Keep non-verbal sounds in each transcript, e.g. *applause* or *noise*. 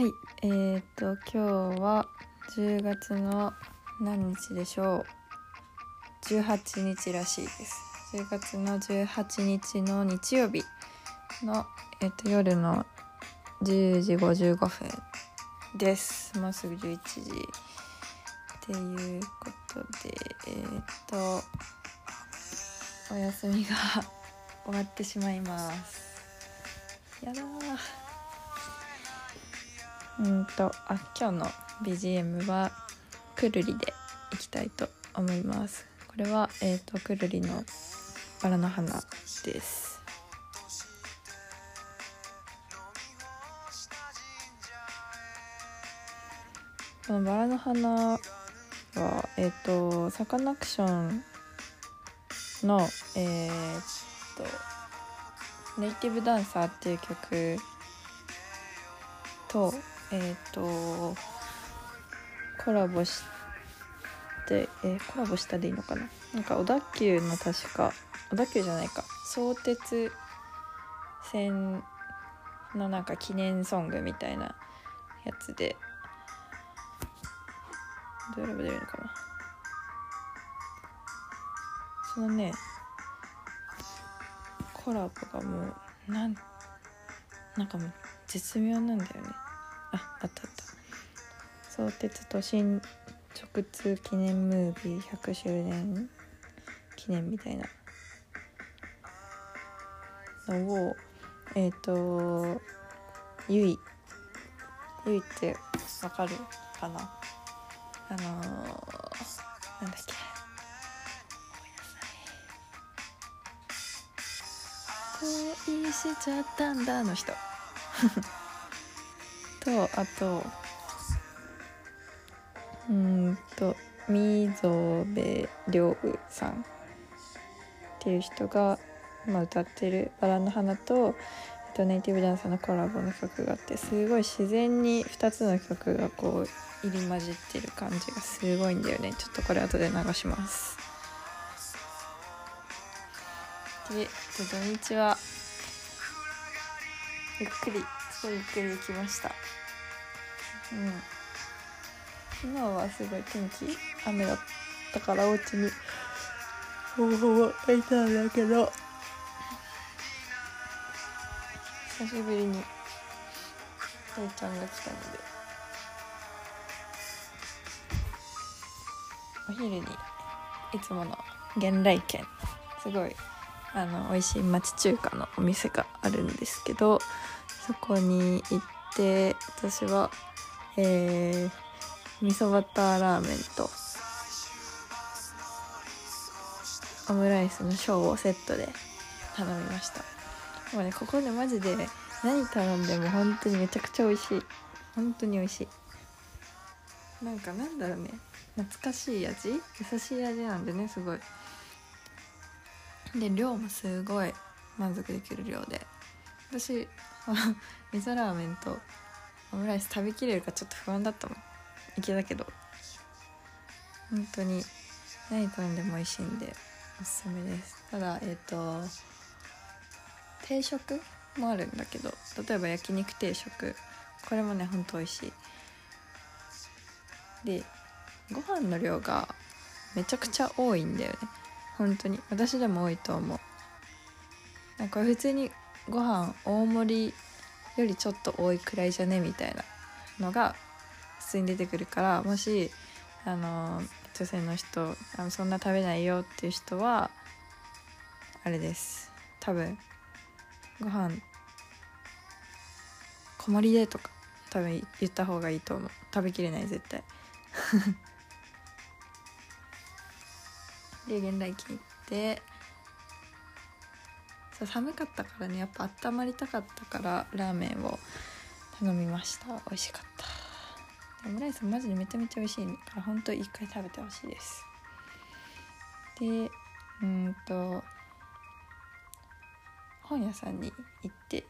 はい。えー、っと今日は10月の何日でしょう？18日らしいです。10月の18日の日曜日の、えー、っと夜の10時55分です。もうすぐ11時っていうことでえー、っとお休みが *laughs* 終わってしまいます。やだうんとあ今日の BGM はくるりでいきたいと思います。これはえっ、ー、とくるりのバラの花です。このバラの花はえっ、ー、とサカナクションのえっ、ー、とネイティブダンサーっていう曲とえっ、ー、とコラボして、えー、コラボしたでいいのかな？なんか小田急の確か小田急じゃないか。相鉄線のなんか記念ソングみたいなやつでどうやれば出るのかな？そのねコラボがもうなんなんかもう絶妙なんだよね。あったあった。相鉄都心直通記念ムービー100周年記念みたいな。のをえっ、ー、とゆいゆいってわかるかな？あのー、なんだっけ？恋しちゃったんだの人。*laughs* とあとうんと溝部亮さんっていう人が、まあ、歌ってる「バラの花と」とネイティブダンサーのコラボの曲があってすごい自然に2つの曲がこう入り混じってる感じがすごいんだよね。ちょっとこれ後で流します。で土日はゆっくりすごいゆっくり行きました。うん。昨日はすごい天気雨だったからお家にほぼほぼいたんだけど。久しぶりに大ちゃんが来たので。お昼にいつもの原来軒。すごいあの美味しい町中華のお店があるんですけど。そこに行って私はえー、味噌バターラーメンとオムライスの小をセットで頼みました。もうねここでマジで何頼んでも本当にめちゃくちゃ美味しい。本当に美味しい。なんかなんだろうね。懐かしい味？優しい味なんでねすごい。で量もすごい満足できる量で。私 *laughs* 味噌ラーメンとオムライス食べきれるかちょっと不安だったもん。いけたけど本当に何頼んでも美味しいんでおすすめです。ただえっ、ー、と定食もあるんだけど例えば焼肉定食。これもねほんと美味しい。でご飯の量がめちゃくちゃ多いんだよね。本当に。私でも多いと思う。なんか普通にご飯大盛りよりちょっと多いくらいじゃねみたいなのが普通に出てくるからもしあの女性の人あのそんな食べないよっていう人はあれです。多分ご飯小盛りでとか多分言った方がいいと思う。食べきれない絶対。で現代金行って寒かったからね。やっぱ温まりたかったからラーメンを頼みました。美味しかった。オムライスマジでめちゃめちゃ美味しい。から本当一回食べてほしいです。でうんと本屋さんに行って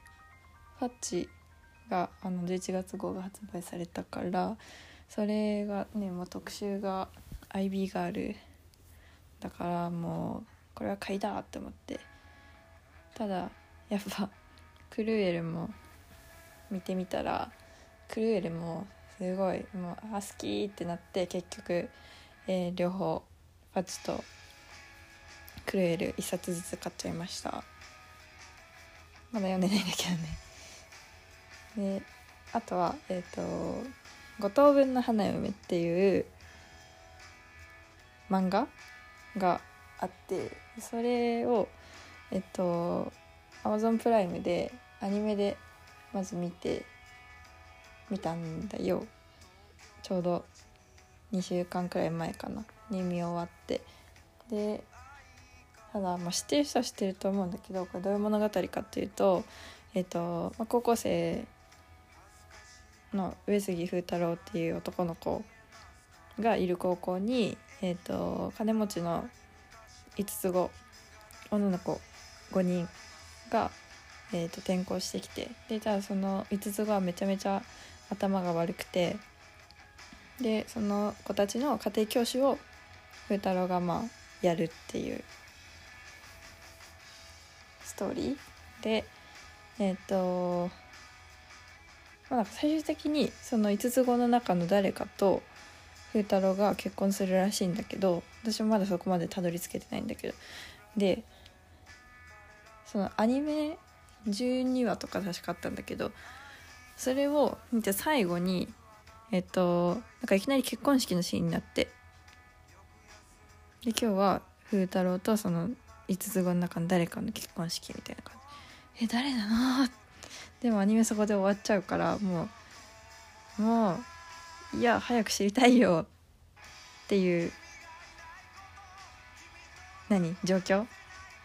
ファッチがあの11月号が発売されたからそれがねもう特集が IB ガールだからもうこれは買いだって思ってただやっぱクルエルも見てみたらクルエルもすごいもうあ好きってなって結局、えー両方ファチとクルエル1冊ずつ買っちゃいました。まだ読んでないんだけどね。であとはえっ、と「五等分の花嫁」っていう漫画があってそれをえっと Amazon プライムでアニメでまず見て見たんだよ。ちょうど2週間くらい前かな。に見終わって。でただ、まあ、知ってる人は知ってると思うんだけどこれどういう物語かっていうと,、えっとまあ、高校生の上杉風太郎っていう男の子がいる高校に、えっと金持ちの5つ子女の子5人が、えー、と転校してきてでただその5つ子はめちゃめちゃ頭が悪くてでその子たちの家庭教師を風太郎がまあやるっていうストーリー。でえっ、とまあなんか最終的にその5つ子の中の誰かと風太郎が結婚するらしいんだけど私もまだそこまでたどり着けてないんだけど。でそのアニメ12話とか確かあったんだけどそれを見て最後にえっとなんかいきなり結婚式のシーンになってで今日は風太郎とその5つ子の中の誰かの結婚式みたいな感じ。え誰なの？でもアニメそこで終わっちゃうからもうもういや早く知りたいよっていう何？状況？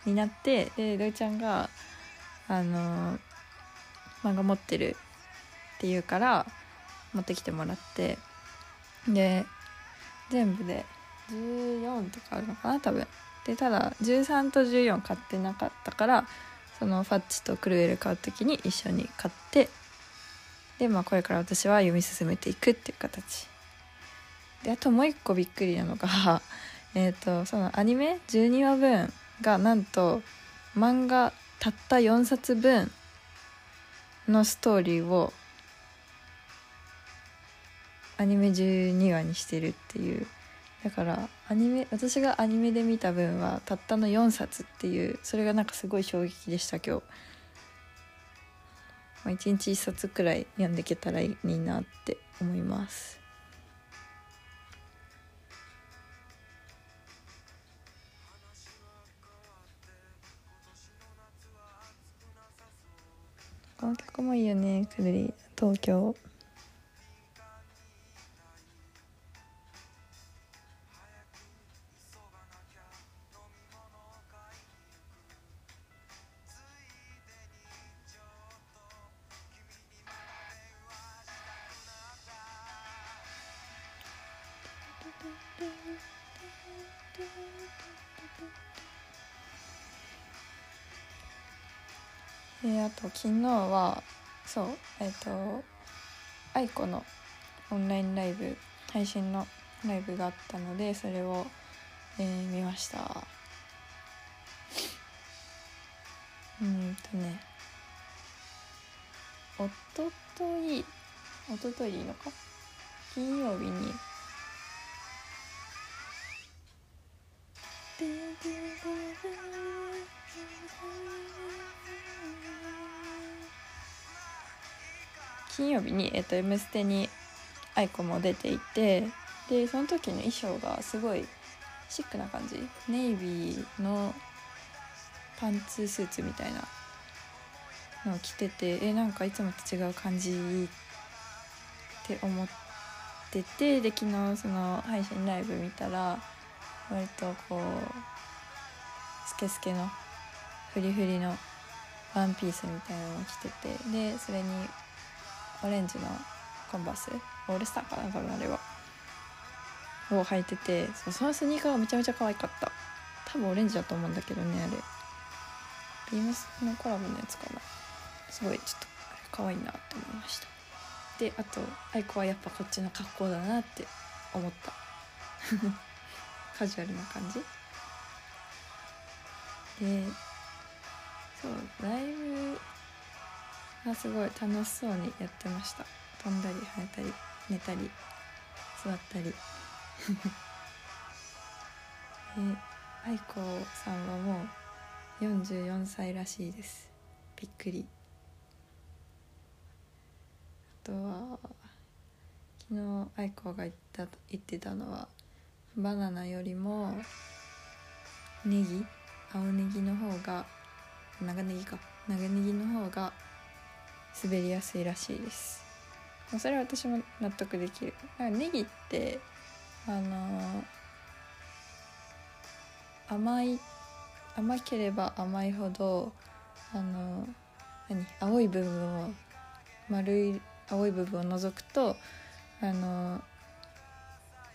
になってで土井ちゃんがあの漫画持ってるって言うから持ってきてもらってで全部で14とかあるのかな多分。でただ13と14買ってなかったからそのファッチとクルエル買う時に一緒に買ってでまあこれから私は読み進めていくっていう形。であともう一個びっくりなのが *laughs* えっとそのアニメ？12話分がなんと漫画たった4冊分のストーリーをアニメ12話にしてるっていう。だからアニメ私がアニメで見た分はたったの4冊っていうそれがなんかすごい衝撃でした今日、まあ、1日1冊くらい読んでいけたらいいなって思います。この曲もいいよねくるり。東京。えー、あと昨日はそうえっ、ー、と愛子のオンラインライブ配信のライブがあったのでそれを、えー、見ました。*laughs* うんとね。おとといおとといいいのか？金曜日に金曜日に、えっと、M ステに愛子も出ていてでその時の衣装がすごいシックな感じ。ネイビーのパンツスーツみたいなのを着ててえなんかいつもと違う感じって思っててで昨日その配信ライブ見たら割とこうスケスケのフリフリのワンピースみたいなのを着ててでそれにオレンジのコンバースオールスターかな多分あれは。を履いててそのスニーカーがめちゃめちゃ可愛かった。多分オレンジだと思うんだけどねあれ。ビームスのコラボのやつかな。すごいちょっと可愛いなって思いました。であと aiko はやっぱこっちの格好だなって思った。*laughs* カジュアルな感じ。でそうライブがすごい楽しそうにやってました。飛んだり跳ねたり寝たり座ったり。*laughs* え愛子さんはもう44歳らしいです。びっくり。あとは昨日愛子が言った言ってたのはバナナよりもネギ？青ネギの方が長ネギか。長ネギの方が滑りやすいらしいです。それは私も納得できる。だからネギってあの甘い甘ければ甘いほどあの何青い部分を丸い青い部分を除くとあの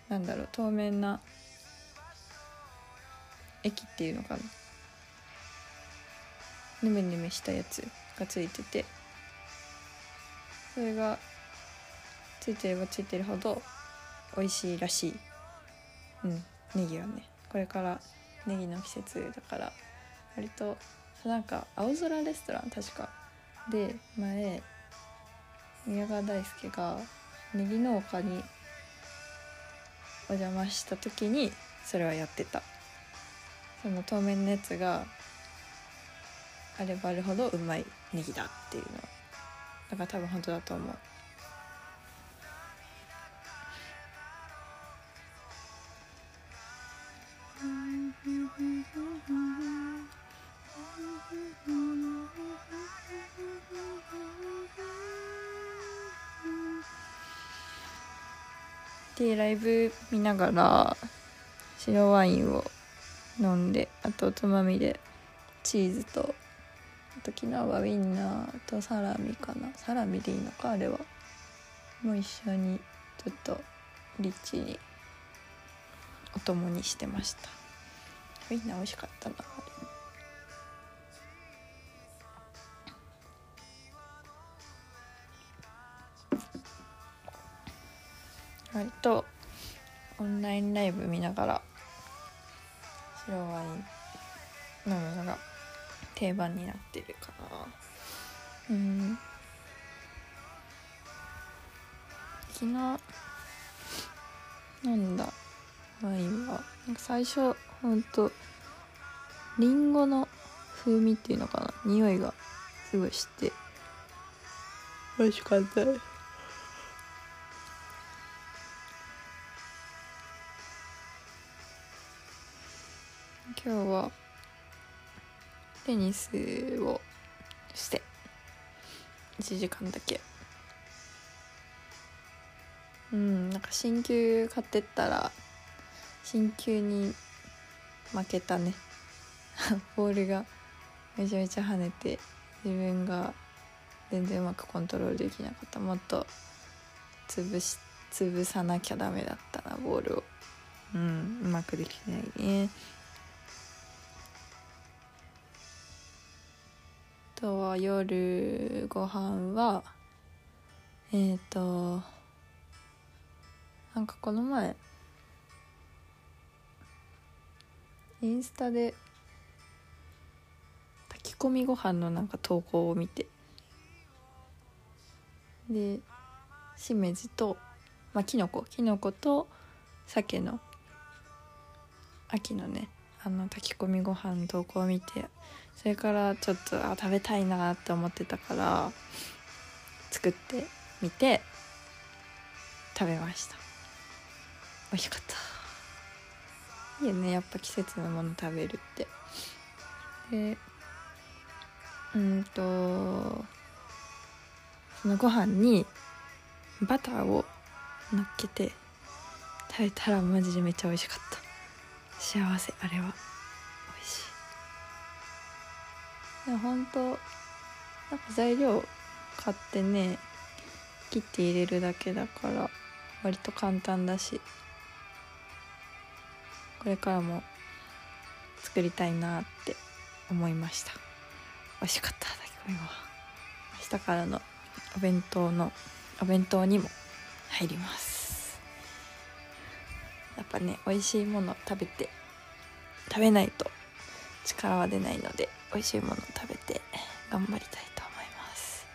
なんだろう透明な液っていうのかな。ヌメヌメしたやつがついてて。それがついてればついてるほど美味しいらしい。うんネギはね。これからネギの季節だから割となんか青空レストラン確か。で前宮川大輔がネギ農家にお邪魔した時にそれはやってた。その透明なやつがあればあるほどうまいネギだっていうのはだから多分本当だと思う。T ライブ見ながら白ワインを飲んであとおつまみでチーズとあと昨日はウインナーとサラミかな。サラミでいいのかあれは。もう一緒にちょっとリッチにお供にしてました。ウインナー美味しかったな。あれ割とオンラインライブ見ながら白ワイン飲むのが定番になってるかな。うん。昨日飲んだワインは。なんか最初ほんとりんごの風味っていうのかな。匂いがすごいして。美味しかった。今日はテニスをして1時間だけ。うんなんか新球買ってったら新球に負けたね。*laughs* ボールがめちゃめちゃ跳ねて自分が全然うまくコントロールできなかった。もっと潰し潰さなきゃダメだったなボールを。うんうまくできないね。とは夜ご飯はえっ、ー、となんかこの前インスタで炊き込みご飯のなんか投稿を見てでしめじとまあきのこきのこと鮭の秋のねあの炊き込みご飯の投稿を見てそれからちょっとあ食べたいなって思ってたから作ってみて食べました。美味しかった。いいよねやっぱ季節のもの食べるって。でうんとそのご飯にバターをのっけて食べたらマジでめっちゃ美味しかった。幸せあれは。でも本当なんか材料買ってね切って入れるだけだから割と簡単だしこれからも作りたいなって思いました。美味しかった炊き込みご飯明日からのお弁当のお弁当にも入ります。やっぱね美味しいもの食べて食べないと力は出ないので美味しいもの食べて頑張りたいと思います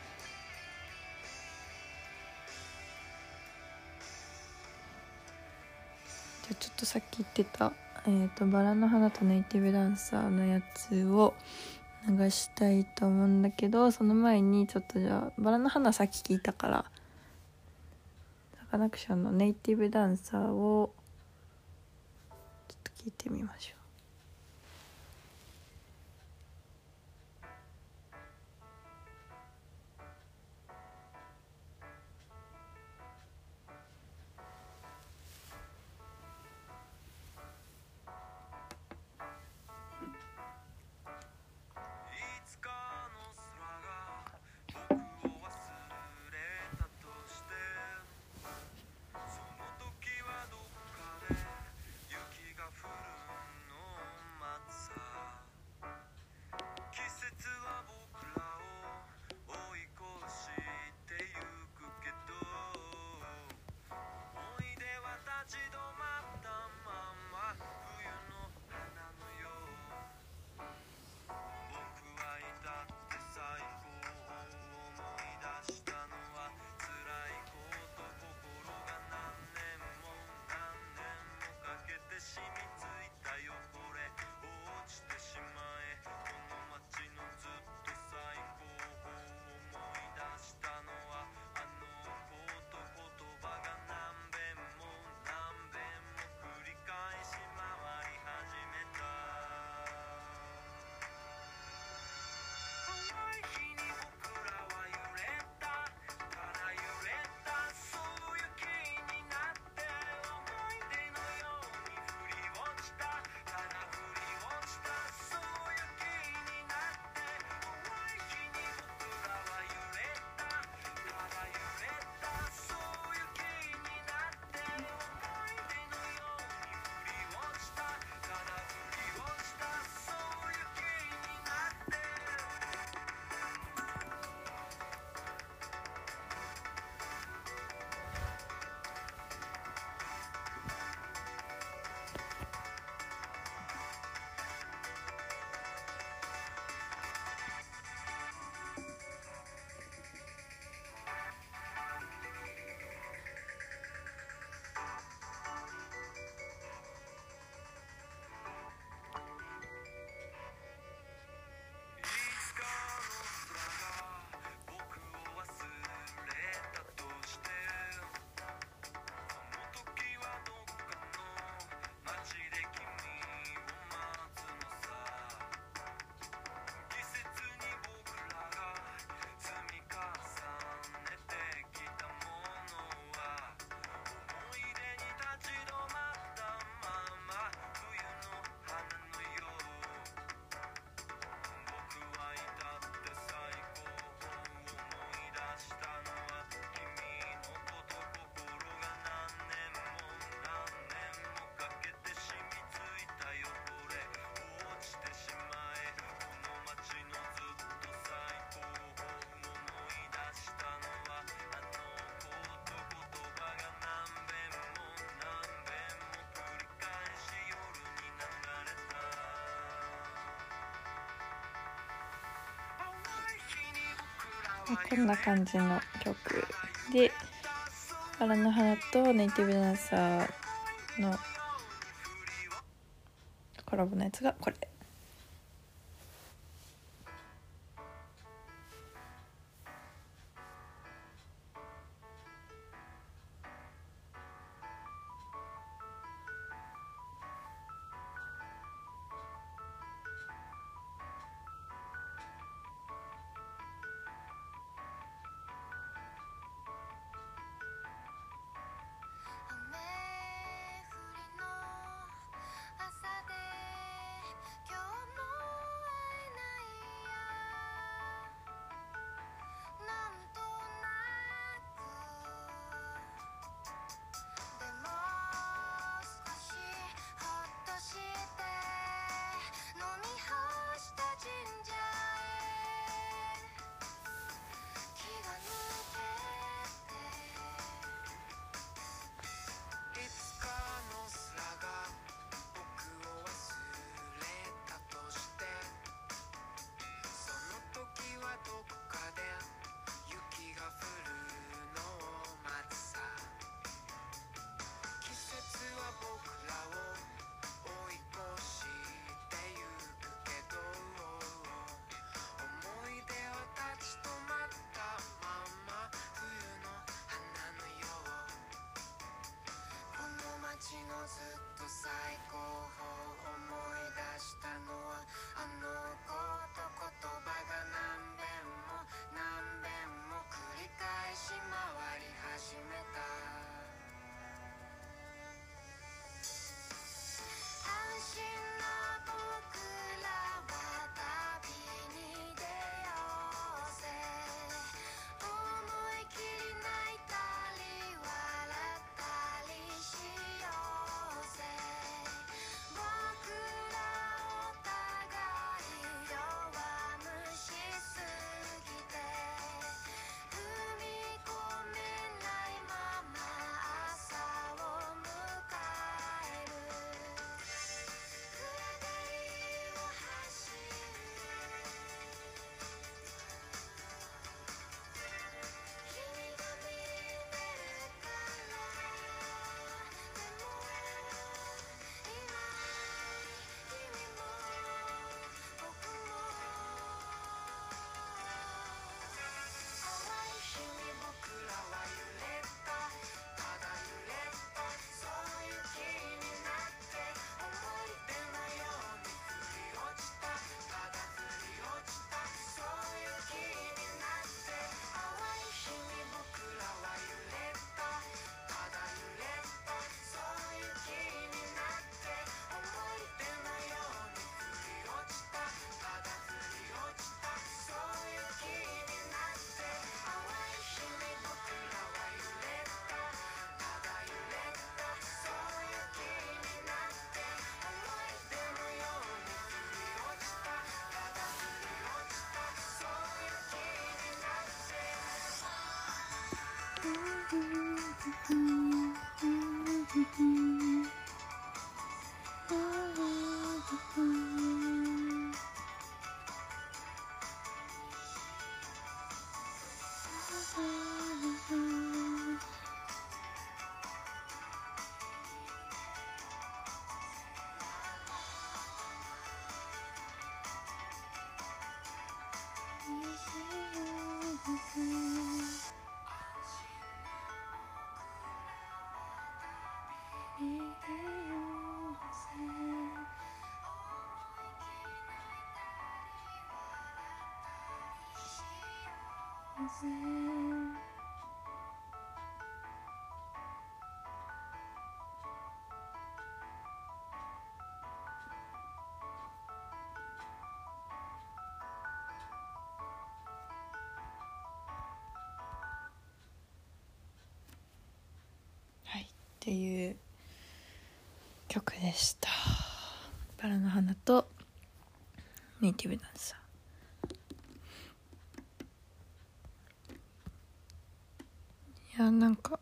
じゃあちょっとさっき言ってた、えーと、バラの花とネイティブダンサーのやつを流したいと思うんだけどその前にちょっとじゃあバラの花さっき聞いたからサカナクションのネイティブダンサーをちょっと聞いてみましょう。こんな感じの曲。でバラの花とネイティブダンサーのコラボのやつがこれ。Thank you. はいっていう曲でした。バラの花とネイティブダンサー。やなんか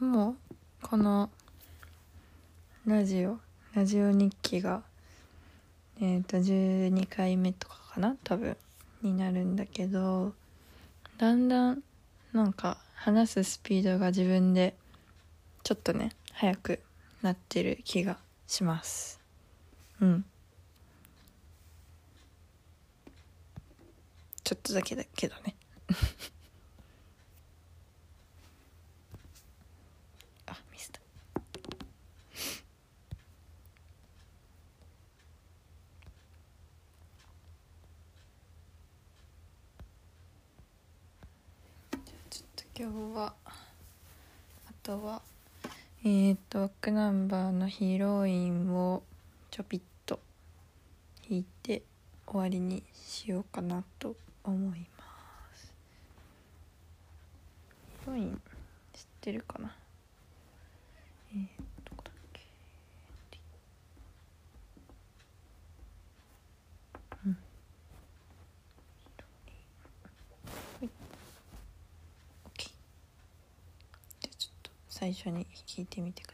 もうこのラジオラジオ日記がえっ、と12回目とかかな多分になるんだけどだんだんなんか話すスピードが自分でちょっとね速くなってる気がします。うん。ちょっとだけだけどねあミスったちょっと今日はあとはえっ、とバックナンバーのヒロインをちょびっと弾いて終わりにしようかなと思います。ヒロイン知ってるかなえー、どこだっけうんはい OK じゃあちょっと最初に聞いてみてください。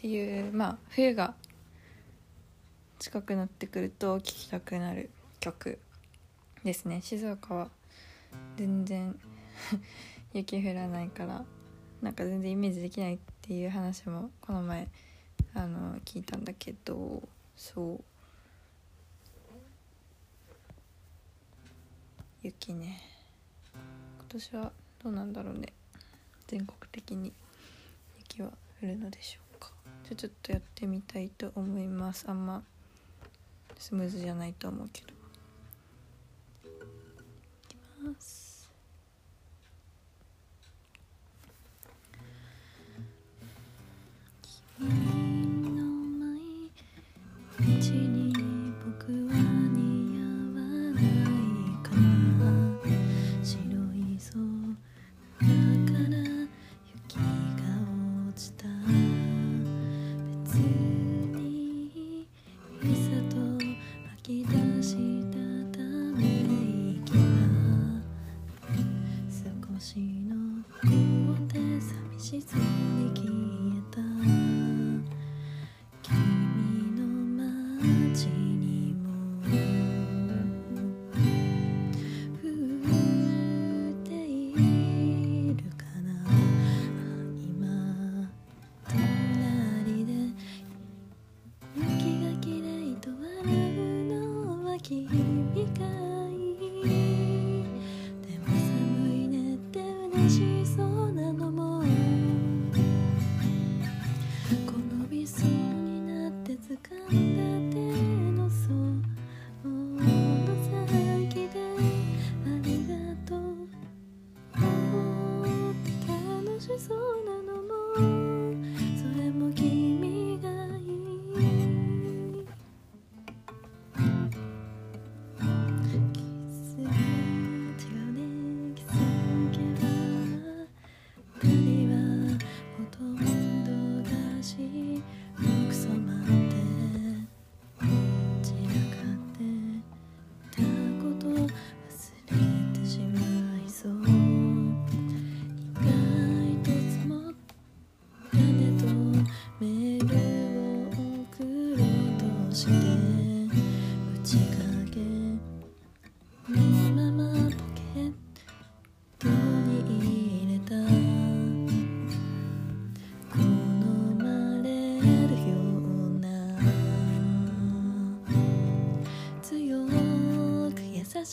っていうまあ冬が近くなってくると聴きたくなる曲ですね。静岡は全然 *laughs* 雪降らないからなんか全然イメージできないっていう話もこの前あの聞いたんだけどそう。雪ね。今年はどうなんだろうね。全国的に雪は降るのでしょうそれちょっとやってみたいと思います。あんまスムーズじゃないと思うけど。いきます。哥。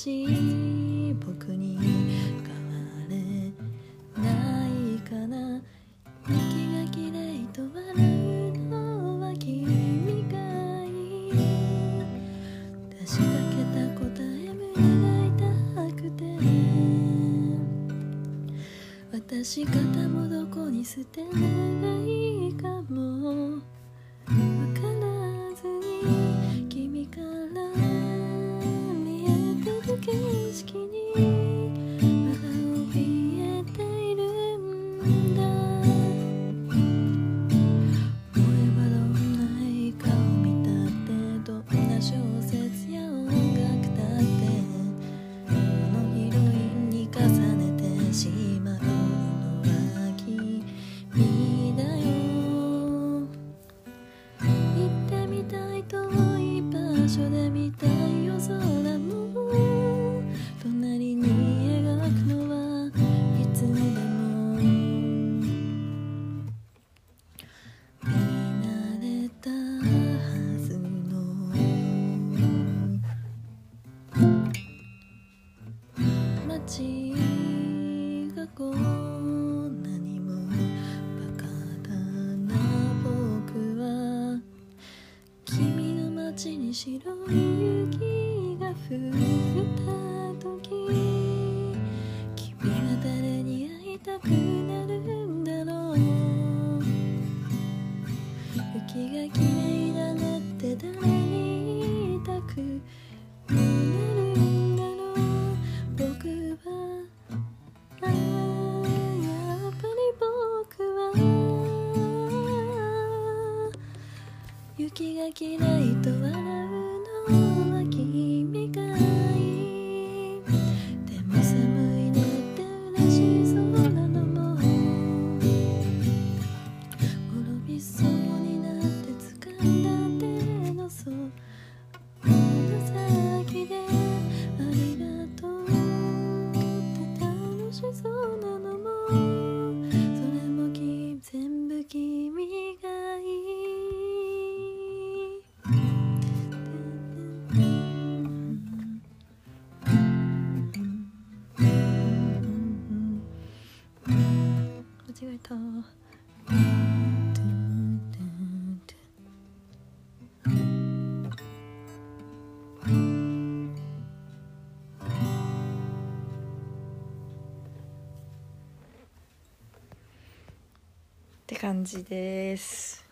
し僕に変われないかな。息がきれいと笑うのは君がい出しかけた答え胸が痛くて。私方もどこに捨てる白い雪が降る違えた。って感じです。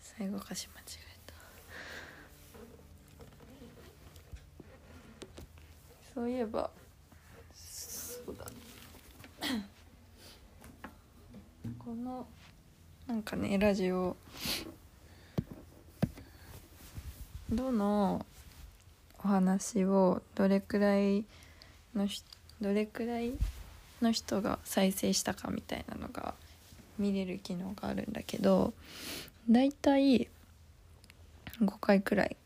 最後歌詞間違えた。そういえばそうだこのなんかねラジオ。どのお話をどれくらいのどれくらいの人が再生したかみたいなのが見れる機能があるんだけどだいたい5回くらい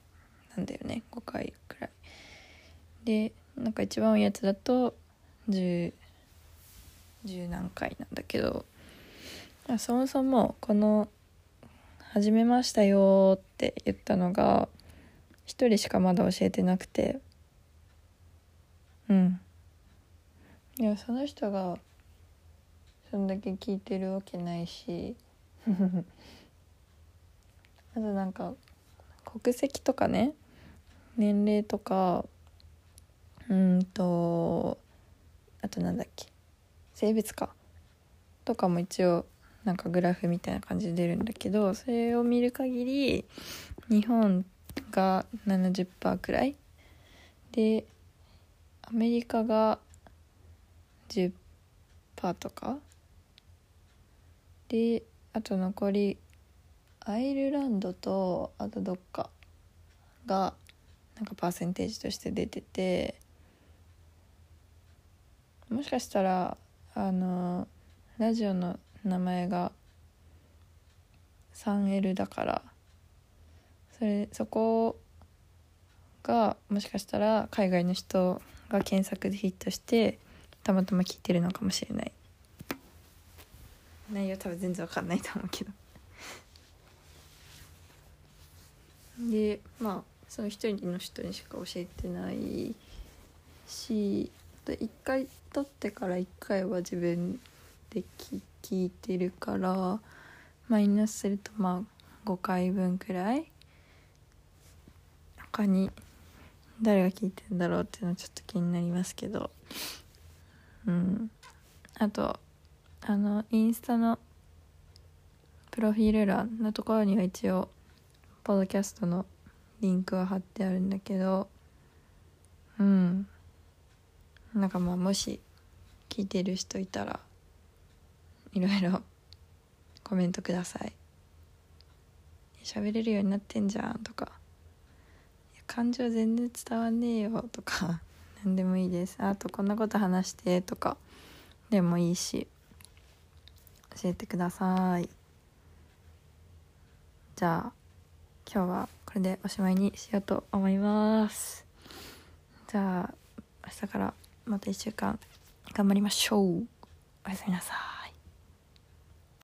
なんだよね。5回くらい。でなんか一番多いやつだと10 10何回なんだけど。そもそもこの「始めましたよ」って言ったのが1人しかまだ教えてなくて。うん。いやその人がそんだけ聞いてるわけないし。*laughs* あとなんか国籍とかね。年齢とかうんとあとなんだっけ。性別か。とかも一応なんかグラフみたいな感じで出るんだけどそれを見る限り日本が70%くらいでアメリカが10%とか。であと残りアイルランドとあとどっかがなんかパーセンテージとして出ててもしかしたらあのラジオの名前が 3L だからそれそこがもしかしたら海外の人が検索でヒットしてたまたま聞いてるのかもしれない。内容多分全然わかんないと思うけど。でまあその一人の人にしか教えてないし1回撮ってから1回は自分で聞いて聞いてるからマイナスするとまあ5回分くらい他に誰が聞いてんだろうっていうのはちょっと気になりますけど。うん。あとあのインスタのプロフィール欄のところには一応ポッドキャストのリンクは貼ってあるんだけど。うん。なんかまあもし聞いてる人いたらいろいろコメントください。喋れるようになってんじゃんとか。感情全然伝わんねえよとか *laughs* 何でもいいです。あとこんなこと話してとかでもいいし教えてください。じゃあ今日はこれでおしまいにしようと思います。じゃあ明日からまた1週間頑張りましょう。おやすみなさい。